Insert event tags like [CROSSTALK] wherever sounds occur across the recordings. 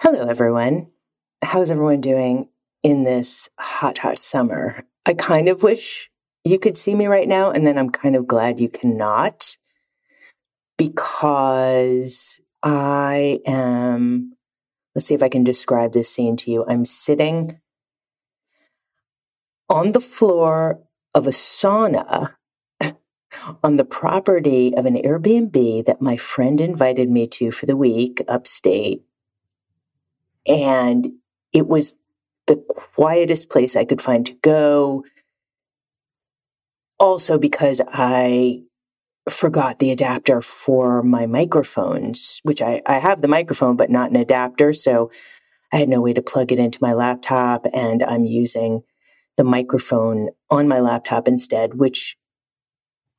Hello, everyone. How's everyone doing in this hot, hot summer? I kind of wish you could see me right now, and then I'm kind of glad you cannot because I am. Let's see if I can describe this scene to you. I'm sitting on the floor of a sauna [LAUGHS] on the property of an Airbnb that my friend invited me to for the week upstate. And it was the quietest place I could find to go. Also, because I forgot the adapter for my microphones, which I, I have the microphone, but not an adapter. So I had no way to plug it into my laptop. And I'm using the microphone on my laptop instead, which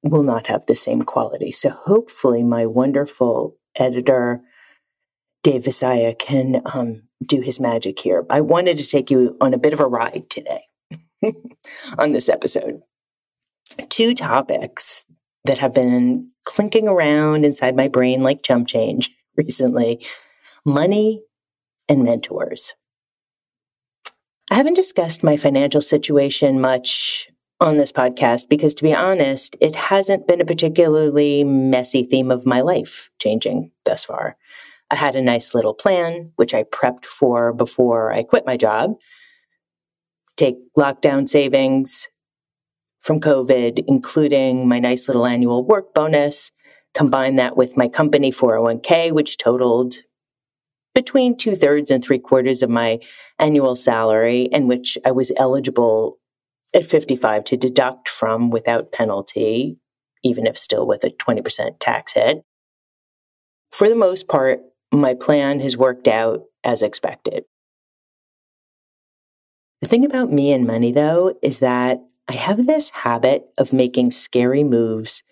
will not have the same quality. So hopefully, my wonderful editor, Dave Visaya, can um, do his magic here. I wanted to take you on a bit of a ride today [LAUGHS] on this episode. Two topics that have been clinking around inside my brain like jump change [LAUGHS] recently money and mentors. I haven't discussed my financial situation much on this podcast because, to be honest, it hasn't been a particularly messy theme of my life changing thus far. I had a nice little plan, which I prepped for before I quit my job. Take lockdown savings from COVID, including my nice little annual work bonus, combine that with my company 401k, which totaled between two thirds and three quarters of my annual salary, and which I was eligible at 55 to deduct from without penalty, even if still with a 20% tax hit. For the most part, my plan has worked out as expected. The thing about me and money, though, is that I have this habit of making scary moves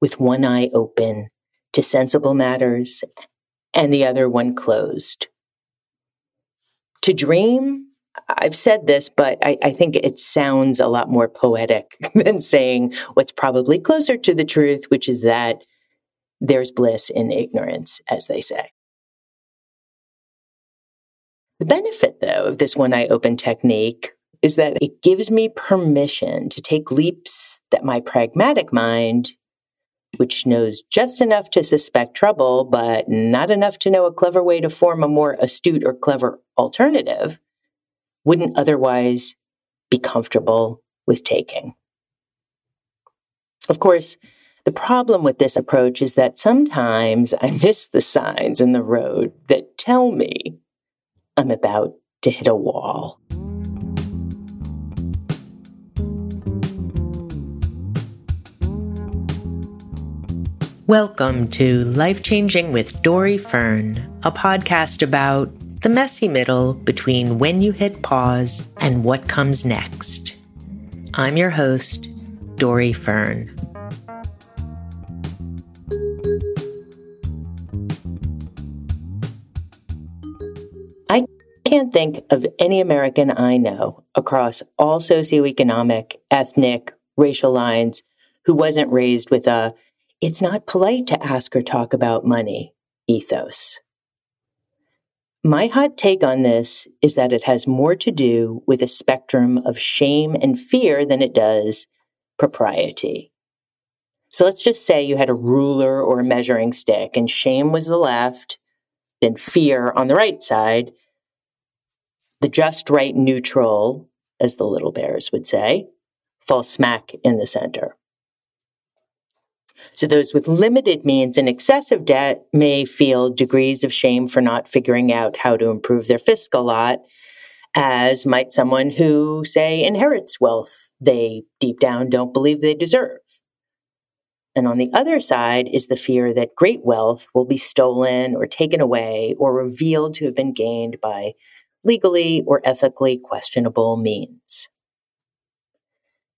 with one eye open to sensible matters and the other one closed. To dream, I've said this, but I, I, think it sounds a lot more poetic [LAUGHS] than saying what's probably closer to the truth, which is that there's bliss in ignorance, as they say. The benefit, though, of this one eye open technique is that it gives me permission to take leaps that my pragmatic mind, which knows just enough to suspect trouble, but not enough to know a clever way to form a more astute or clever alternative, wouldn't otherwise be comfortable with taking. Of course, the problem with this approach is that sometimes I miss the signs in the road that tell me I'm about to hit a wall. Welcome to Life Changing with Dori Fern, a podcast about the messy middle between when you hit pause and what comes next. I'm your host, Dori Fern. Can't think of any American I know across all socioeconomic, ethnic, racial lines who wasn't raised with a it's not polite to ask or talk about money ethos. My hot take on this is that it has more to do with a spectrum of shame and fear than it does propriety. So let's just say you had a ruler or a measuring stick and shame was the left, then fear on the right side, the just right neutral, as the little bears would say, falls smack in the center. So those with limited means and excessive debt may feel degrees of shame for not figuring out how to improve their fiscal lot, as might someone who, say, inherits wealth they deep down don't believe they deserve. And on the other side is the fear that great wealth will be stolen or taken away or revealed to have been gained by legally or ethically questionable means.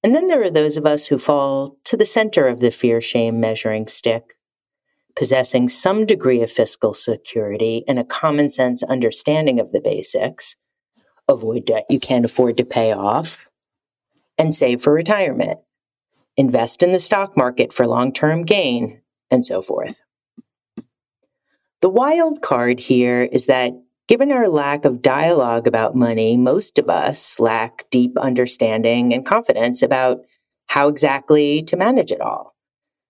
And then there are those of us who fall to the center of the fear shame measuring stick, possessing some degree of fiscal security and a common sense understanding of the basics, avoid debt you can't afford to pay off, and save for retirement, invest in the stock market for long term gain, and so forth. The wild card here is that Given our lack of dialogue about money, most of us lack deep understanding and confidence about how exactly to manage it all,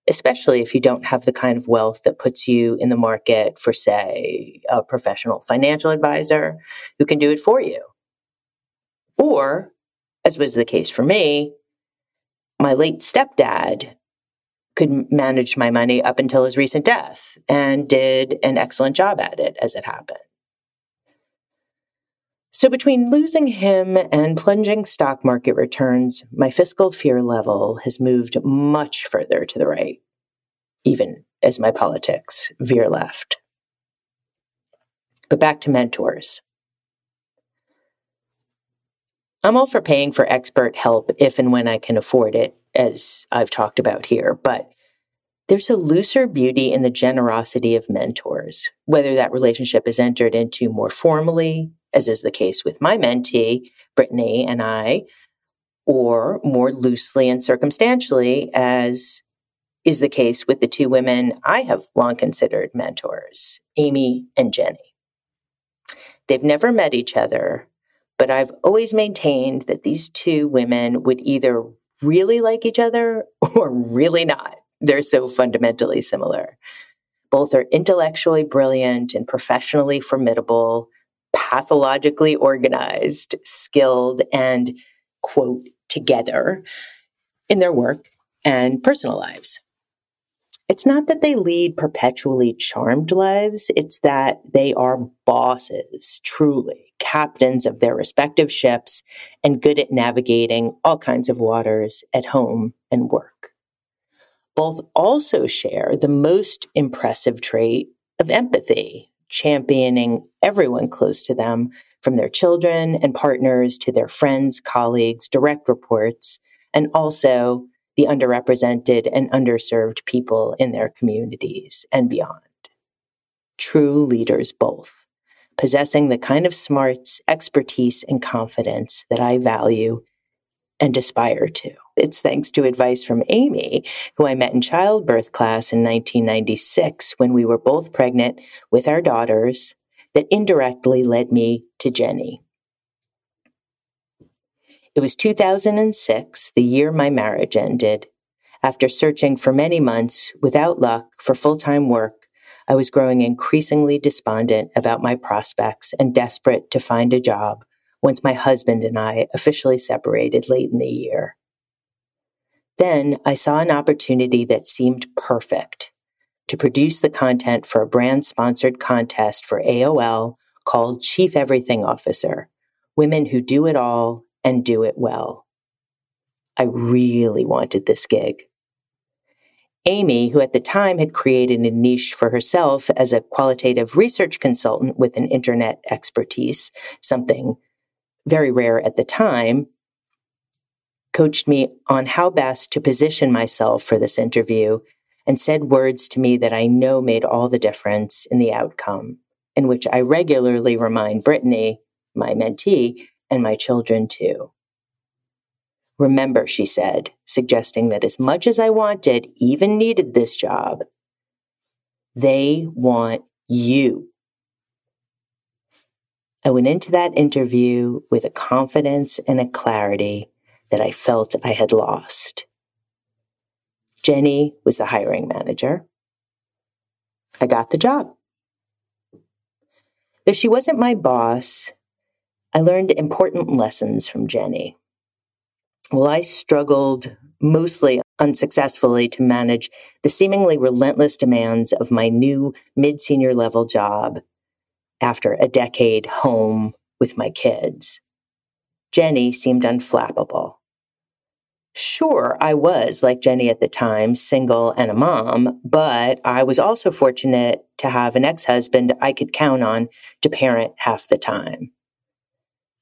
especially if you don't have the kind of wealth that puts you in the market for, say, a professional financial advisor who can do it for you. Or, as was the case for me, my late stepdad could manage my money up until his recent death and did an excellent job at it as it happened. So between losing him and plunging stock market returns, my fiscal fear level has moved much further to the right, even as my politics veer left. But back to mentors. I'm all for paying for expert help if and when I can afford it, as I've talked about here, but there's a looser beauty in the generosity of mentors, whether that relationship is entered into more formally as is the case with my mentee, Brittany and I, or more loosely and circumstantially, as is the case with the two women I have long considered mentors, Amy and Jenny. They've never met each other, but I've always maintained that these two women would either really like each other [LAUGHS] or really not. They're so fundamentally similar. Both are intellectually brilliant and professionally formidable, pathologically organized, skilled, and quote, together in their work and personal lives. It's not that they lead perpetually charmed lives, it's that they are bosses, truly, captains of their respective ships, and good at navigating all kinds of waters at home and work. Both also share the most impressive trait of empathy, championing everyone close to them, from their children and partners to their friends, colleagues, direct reports, and also the underrepresented and underserved people in their communities and beyond. True leaders both, possessing the kind of smarts, expertise, and confidence that I value and aspire to. It's thanks to advice from Amy, who I met in childbirth class in 1996 when we were both pregnant with our daughters, that indirectly led me to Jenny. It was 2006, the year my marriage ended. After searching for many months without luck for full time work, I was growing increasingly despondent about my prospects and desperate to find a job once my husband and I officially separated late in the year. Then I saw an opportunity that seemed perfect to produce the content for a brand sponsored contest for AOL called Chief Everything Officer Women Who Do It All and Do It Well. I really wanted this gig. Amy, who at the time had created a niche for herself as a qualitative research consultant with an internet expertise, something very rare at the time, coached me on how best to position myself for this interview and said words to me that I know made all the difference in the outcome, in which I regularly remind Brittany, my mentee, and my children too. Remember, she said, suggesting that as much as I wanted, even needed this job, they want you. I went into that interview with a confidence and a clarity that I felt I had lost. Jenny was the hiring manager. I got the job. Though she wasn't my boss, I learned important lessons from Jenny. While I struggled mostly unsuccessfully to manage the seemingly relentless demands of my new mid senior level job after a decade home with my kids. Jenny seemed unflappable. Sure, I was, like Jenny at the time, single and a mom, but I was also fortunate to have an ex husband I could count on to parent half the time.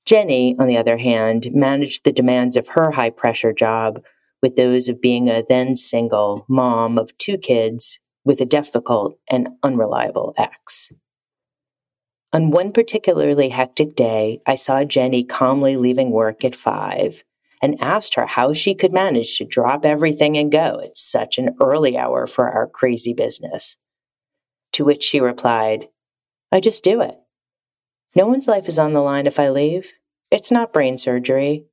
Jenny, on the other hand, managed the demands of her high pressure job with those of being a then single mom of two kids with a difficult and unreliable ex. On one particularly hectic day, I saw Jenny calmly leaving work at five and asked her how she could manage to drop everything and go at such an early hour for our crazy business. To which she replied, I just do it. No one's life is on the line if I leave. It's not brain surgery.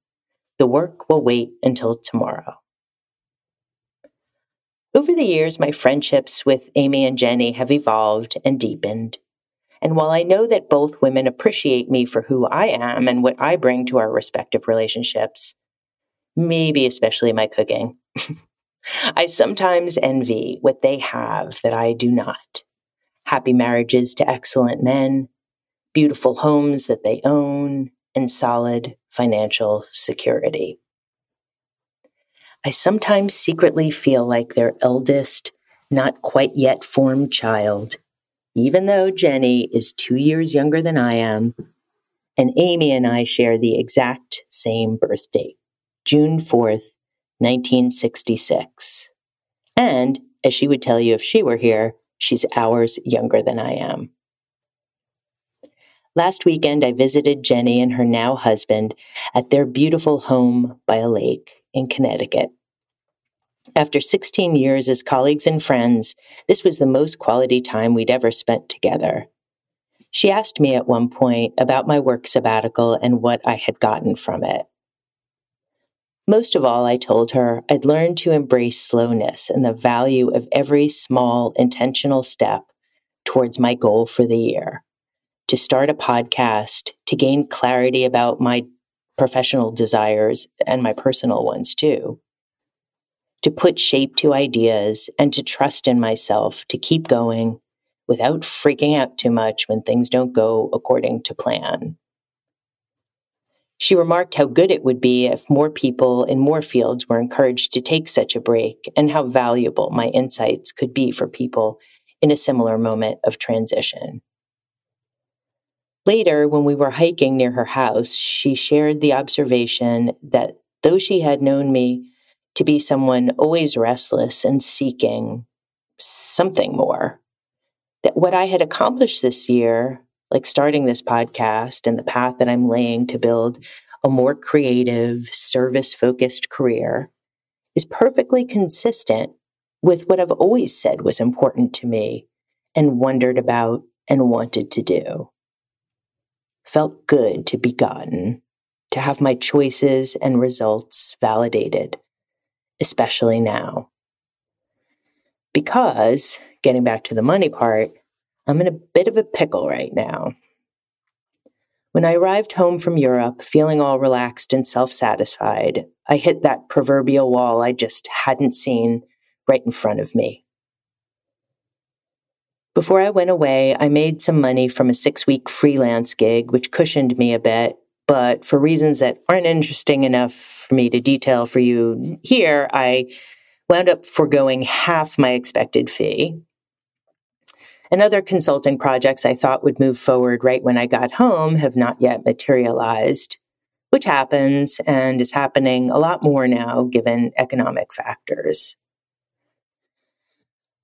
The work will wait until tomorrow. Over the years, my friendships with Amy and Jenny have evolved and deepened. And while I know that both women appreciate me for who I am and what I bring to our respective relationships, maybe especially my cooking, [LAUGHS] I sometimes envy what they have that I do not. Happy marriages to excellent men, beautiful homes that they own, and solid financial security. I sometimes secretly feel like their eldest, not quite yet formed child even though Jenny is two years younger than I am, and Amy and I share the exact same birth date, June 4th, 1966. And, as she would tell you if she were here, she's hours younger than I am. Last weekend, I visited Jenny and her now husband at their beautiful home by a lake in Connecticut. After 16 years as colleagues and friends, this was the most quality time we'd ever spent together. She asked me at one point about my work sabbatical and what I had gotten from it. Most of all, I told her I'd learned to embrace slowness and the value of every small intentional step towards my goal for the year to start a podcast, to gain clarity about my professional desires and my personal ones too, to put shape to ideas and to trust in myself to keep going without freaking out too much when things don't go according to plan. She remarked how good it would be if more people in more fields were encouraged to take such a break and how valuable my insights could be for people in a similar moment of transition. Later, when we were hiking near her house, she shared the observation that though she had known me to be someone always restless and seeking something more. That what I had accomplished this year, like starting this podcast and the path that I'm laying to build a more creative, service focused career, is perfectly consistent with what I've always said was important to me and wondered about and wanted to do. Felt good to be gotten, to have my choices and results validated especially now. Because, getting back to the money part, I'm in a bit of a pickle right now. When I arrived home from Europe, feeling all relaxed and self satisfied, I hit that proverbial wall I just hadn't seen right in front of me. Before I went away, I made some money from a six week freelance gig, which cushioned me a bit but for reasons that aren't interesting enough for me to detail for you here, I wound up foregoing half my expected fee. And other consulting projects I thought would move forward right when I got home have not yet materialized, which happens and is happening a lot more now given economic factors.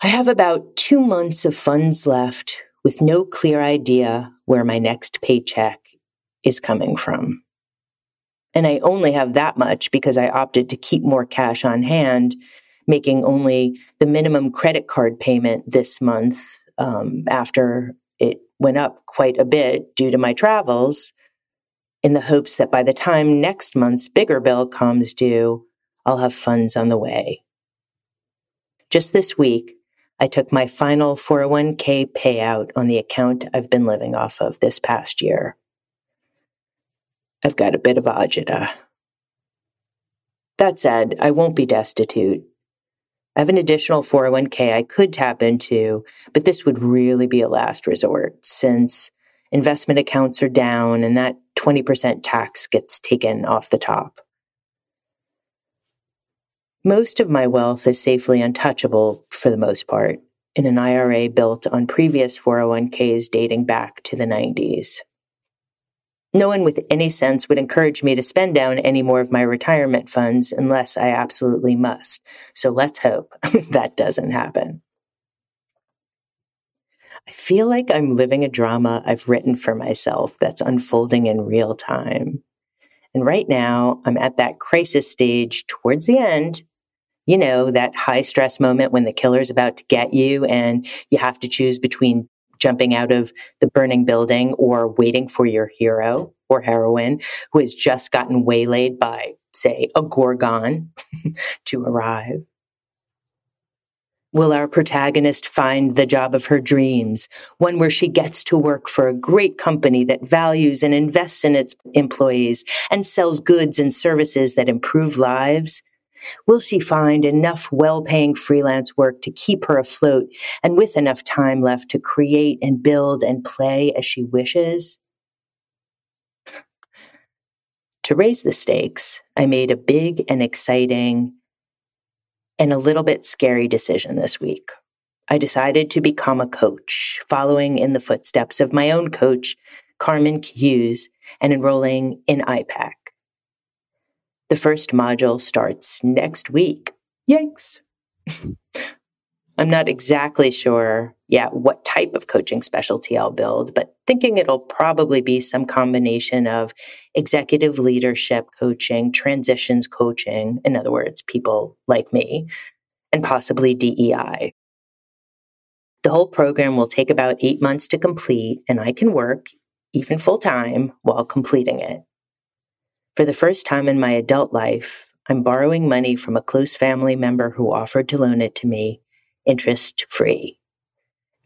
I have about two months of funds left with no clear idea where my next paycheck is coming from. And I only have that much because I opted to keep more cash on hand, making only the minimum credit card payment this month um, after it went up quite a bit due to my travels, in the hopes that by the time next month's bigger bill comes due, I'll have funds on the way. Just this week, I took my final 401k payout on the account I've been living off of this past year. I've got a bit of agita. That said, I won't be destitute. I have an additional 401k I could tap into, but this would really be a last resort since investment accounts are down and that 20% tax gets taken off the top. Most of my wealth is safely untouchable for the most part in an IRA built on previous 401ks dating back to the 90s. No one with any sense would encourage me to spend down any more of my retirement funds unless I absolutely must. So let's hope [LAUGHS] that doesn't happen. I feel like I'm living a drama I've written for myself that's unfolding in real time. And right now, I'm at that crisis stage towards the end. You know, that high stress moment when the killer's about to get you and you have to choose between jumping out of the burning building or waiting for your hero or heroine who has just gotten waylaid by, say, a gorgon [LAUGHS] to arrive? Will our protagonist find the job of her dreams, one where she gets to work for a great company that values and invests in its employees and sells goods and services that improve lives? Will she find enough well paying freelance work to keep her afloat and with enough time left to create and build and play as she wishes? to raise the stakes, I made a big and exciting and a little bit scary decision this week. I decided to become a coach, following in the footsteps of my own coach, Carmen Hughes, and enrolling in iPEC. The first module starts next week. Yikes. [LAUGHS] I'm not exactly sure, yet what type of coaching specialty I'll build, but thinking it'll probably be some combination of executive leadership coaching, transitions coaching, in other words, people like me, and possibly DEI. The whole program will take about eight months to complete, and I can work, even full time, while completing it. For the first time in my adult life, I'm borrowing money from a close family member who offered to loan it to me interest free.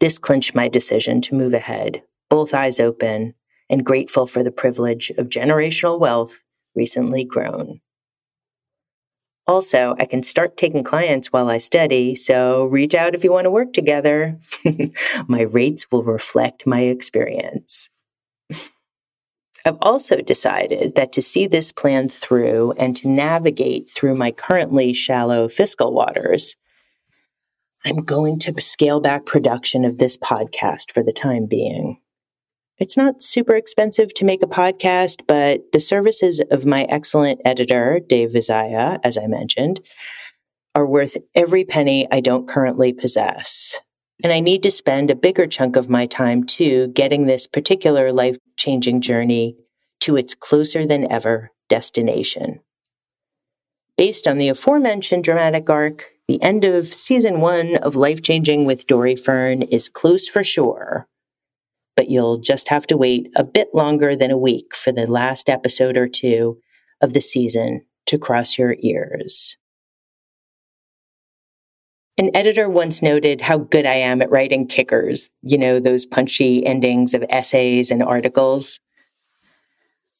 This clinched my decision to move ahead, both eyes open and grateful for the privilege of generational wealth recently grown. Also, I can start taking clients while I study, so reach out if you want to work together. [LAUGHS] my rates will reflect my experience. I've also decided that to see this plan through and to navigate through my currently shallow fiscal waters, I'm going to scale back production of this podcast for the time being. It's not super expensive to make a podcast, but the services of my excellent editor, Dave Vizaya, as I mentioned, are worth every penny I don't currently possess. And I need to spend a bigger chunk of my time too getting this particular life changing journey to its closer than ever destination. Based on the aforementioned dramatic arc, the end of season one of Life Changing with Dori Fern is close for sure, but you'll just have to wait a bit longer than a week for the last episode or two of the season to cross your ears. An editor once noted how good I am at writing kickers, you know, those punchy endings of essays and articles.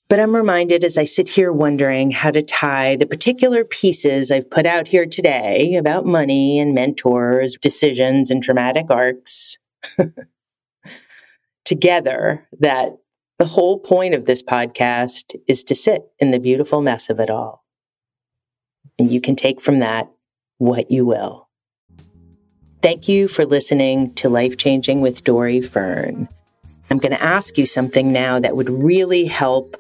But I'm reminded as I sit here wondering how to tie the particular pieces I've put out here today about money and mentors, decisions, and dramatic arcs [LAUGHS] together that the whole point of this podcast is to sit in the beautiful mess of it all. And you can take from that what you will. Thank you for listening to Life Changing with Dori Fern. I'm going to ask you something now that would really help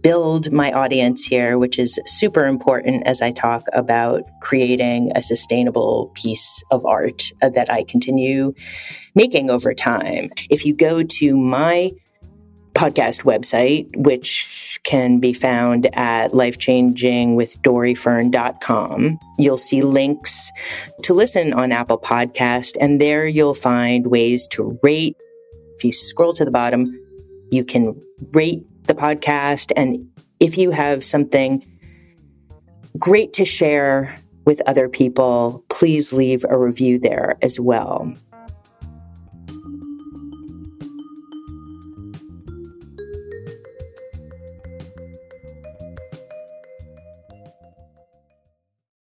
build my audience here, which is super important as I talk about creating a sustainable piece of art that I continue making over time. If you go to my podcast website, which can be found at lifechangingwithdorifern.com. You'll see links to listen on Apple Podcast, and there you'll find ways to rate. If you scroll to the bottom, you can rate the podcast. And if you have something great to share with other people, please leave a review there as well.